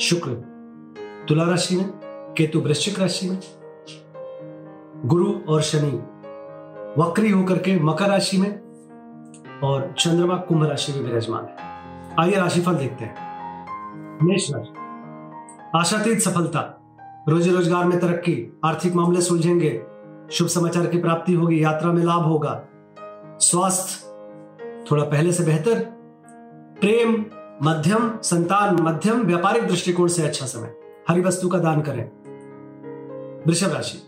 शुक्र। तुला राशि में, केतु वृश्चिक राशि में, गुरु और शनि वक्री होकर के मकर राशि में और चंद्रमा कुंभ राशि में विराजमान है। आइए राशिफल देखते हैं। मेष राशि। आशातीत सफलता। रोजी रोज़गार में तरक्की, आर्थिक मामले सुलझेंगे, शुभ समाचार की प्राप्ति होगी, यात्रा में लाभ होगा। स्वास्थ्य थोड़ा पहले से बेहतर। प्रेम मध्यम संतान, मध्यम व्यापारिक दृष्टिकोण से अच्छा समय। हरी वस्तु का दान करें। वृषभ राशि।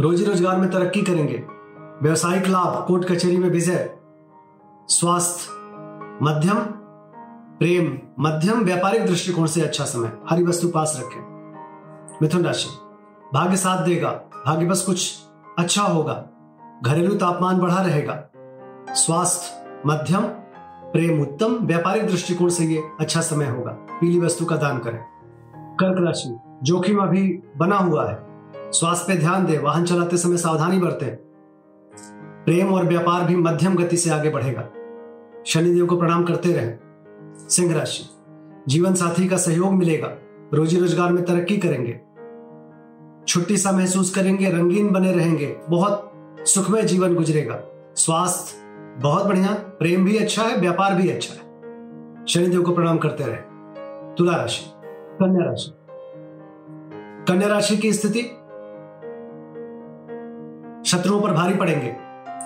रोजी रोज़गार में तरक्की करेंगे। व्यवसायिक लाभ, कोर्ट कचहरी में विजय। स्वास्थ्य, मध्यम, प्रेम, मध्यम व्यापारिक दृष्टिकोण से अच्छा समय। हरी वस्तु पास रखें। मिथुन राशि। भाग्य साथ देगा। भाग्य बस कुछ अच्छा होगा। घरेलू तापमान बढ़ा रहेगा। स्वास्थ्य, मध्यम प्रेम उत्तम व्यापारिक दृष्टिकोण से ये अच्छा समय होगा। पीली वस्तु का दान करें। कर्क राशि, जोखिम अभी बना हुआ है। स्वास्थ्य पे ध्यान दे, वाहन चलाते समय सावधानी बरतें। प्रेम और व्यापार भी मध्यम गति से आगे बढ़ेगा। शनिदेव को प्रणाम करते रहें। सिंह राशि जीवन साथी का सहयोग मिलेगा। रोजी रोज़गार में तरक्की करेंगे। छुट्टी सा महसूस करेंगे, रंगीन बने रहेंगे। बहुत सुखमय जीवन गुजरेगा। स्वास्थ्य बहुत बढ़िया, प्रेम भी अच्छा है, व्यापार भी अच्छा है। शनिदेव को प्रणाम करते रहे। तुला राशि, कन्या राशि। कन्या राशि की स्थिति? शत्रुओं पर भारी पड़ेंगे।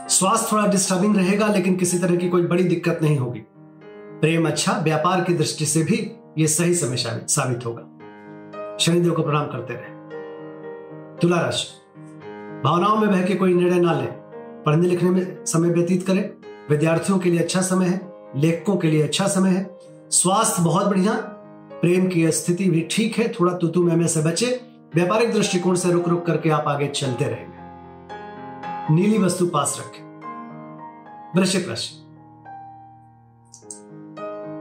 स्वास्थ्य थोड़ा डिस्टर्बिंग रहेगा, लेकिन किसी तरह की कोई बड़ी दिक्कत नहीं होगी। प्रेम अच्छा व्यापार की दृष्टि से भी यह सही समय साबित होगा। शनिदेव को प्रणाम करते रहे। तुला राशि, भावनाओं में बह के कोई निर्णय ना ले। पढ़ने लिखने में समय व्यतीत करें। विद्यार्थियों के लिए अच्छा समय है, लेखकों के लिए अच्छा समय है, स्वास्थ्य बहुत बढ़िया, प्रेम की स्थिति भी ठीक है, थोड़ा तुतु में से बचे, व्यापारिक दृष्टिकोण से रुक रुक करके आप आगे चलते रहेंगे। नीली वस्तु पास रखें। वृश्चिक राशि।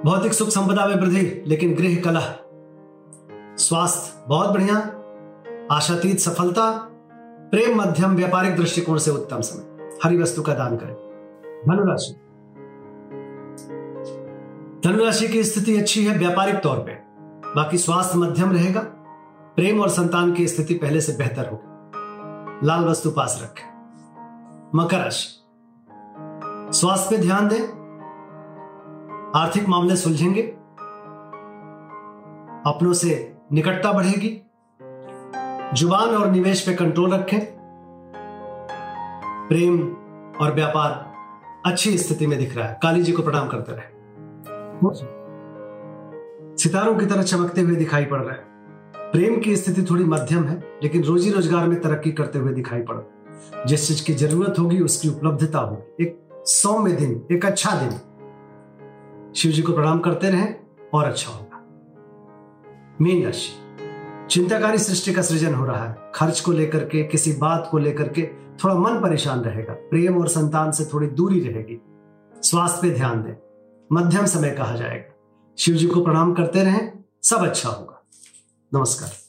भौतिक सुख संपदा में वृद्धि, लेकिन गृह कला स्वास्थ्य बहुत बढ़िया, आशातीत सफलता, प्रेम मध्यम, व्यापारिक दृष्टिकोण से उत्तम समय। हरी वस्तु का दान करें। धनुराशि। धनुराशि की स्थिति अच्छी है व्यापारिक तौर पे। बाकी स्वास्थ्य मध्यम रहेगा। प्रेम और संतान की स्थिति पहले से बेहतर होगी। लाल वस्तु पास रखें। मकर राशि। स्वास्थ्य पे ध्यान दें। आर्थिक मामले सुलझेंगे। अपनों से निकटता बढ़ेगी। ज़ुबान और निवेश पे कंट्रोल रखें। प्रेम और व्यापार अच्छी स्थिति में दिख रहा है। काली जी को प्रणाम करते रहे। सितारों की तरह चमकते हुए दिखाई पड़ रहे हैं। प्रेम की स्थिति थोड़ी मध्यम है, लेकिन रोजी रोज़गार में तरक्की करते हुए दिखाई पड़ रहा जिस चीज़ की ज़रूरत होगी, उसकी उपलब्धता होगी। एक सौम्य दिन, एक अच्छा दिन। शिव जी को प्रणाम करते रहें और अच्छा होगा। मीन राशि चिंताकारी सृष्टि का सृजन हो रहा है। खर्च को लेकर के, किसी बात को लेकर के थोड़ा मन परेशान रहेगा। प्रेम और संतान से थोड़ी दूरी रहेगी। स्वास्थ्य पे ध्यान दें। मध्यम समय कहा जाएगा। शिव जी को प्रणाम करते रहें। सब अच्छा होगा। नमस्कार।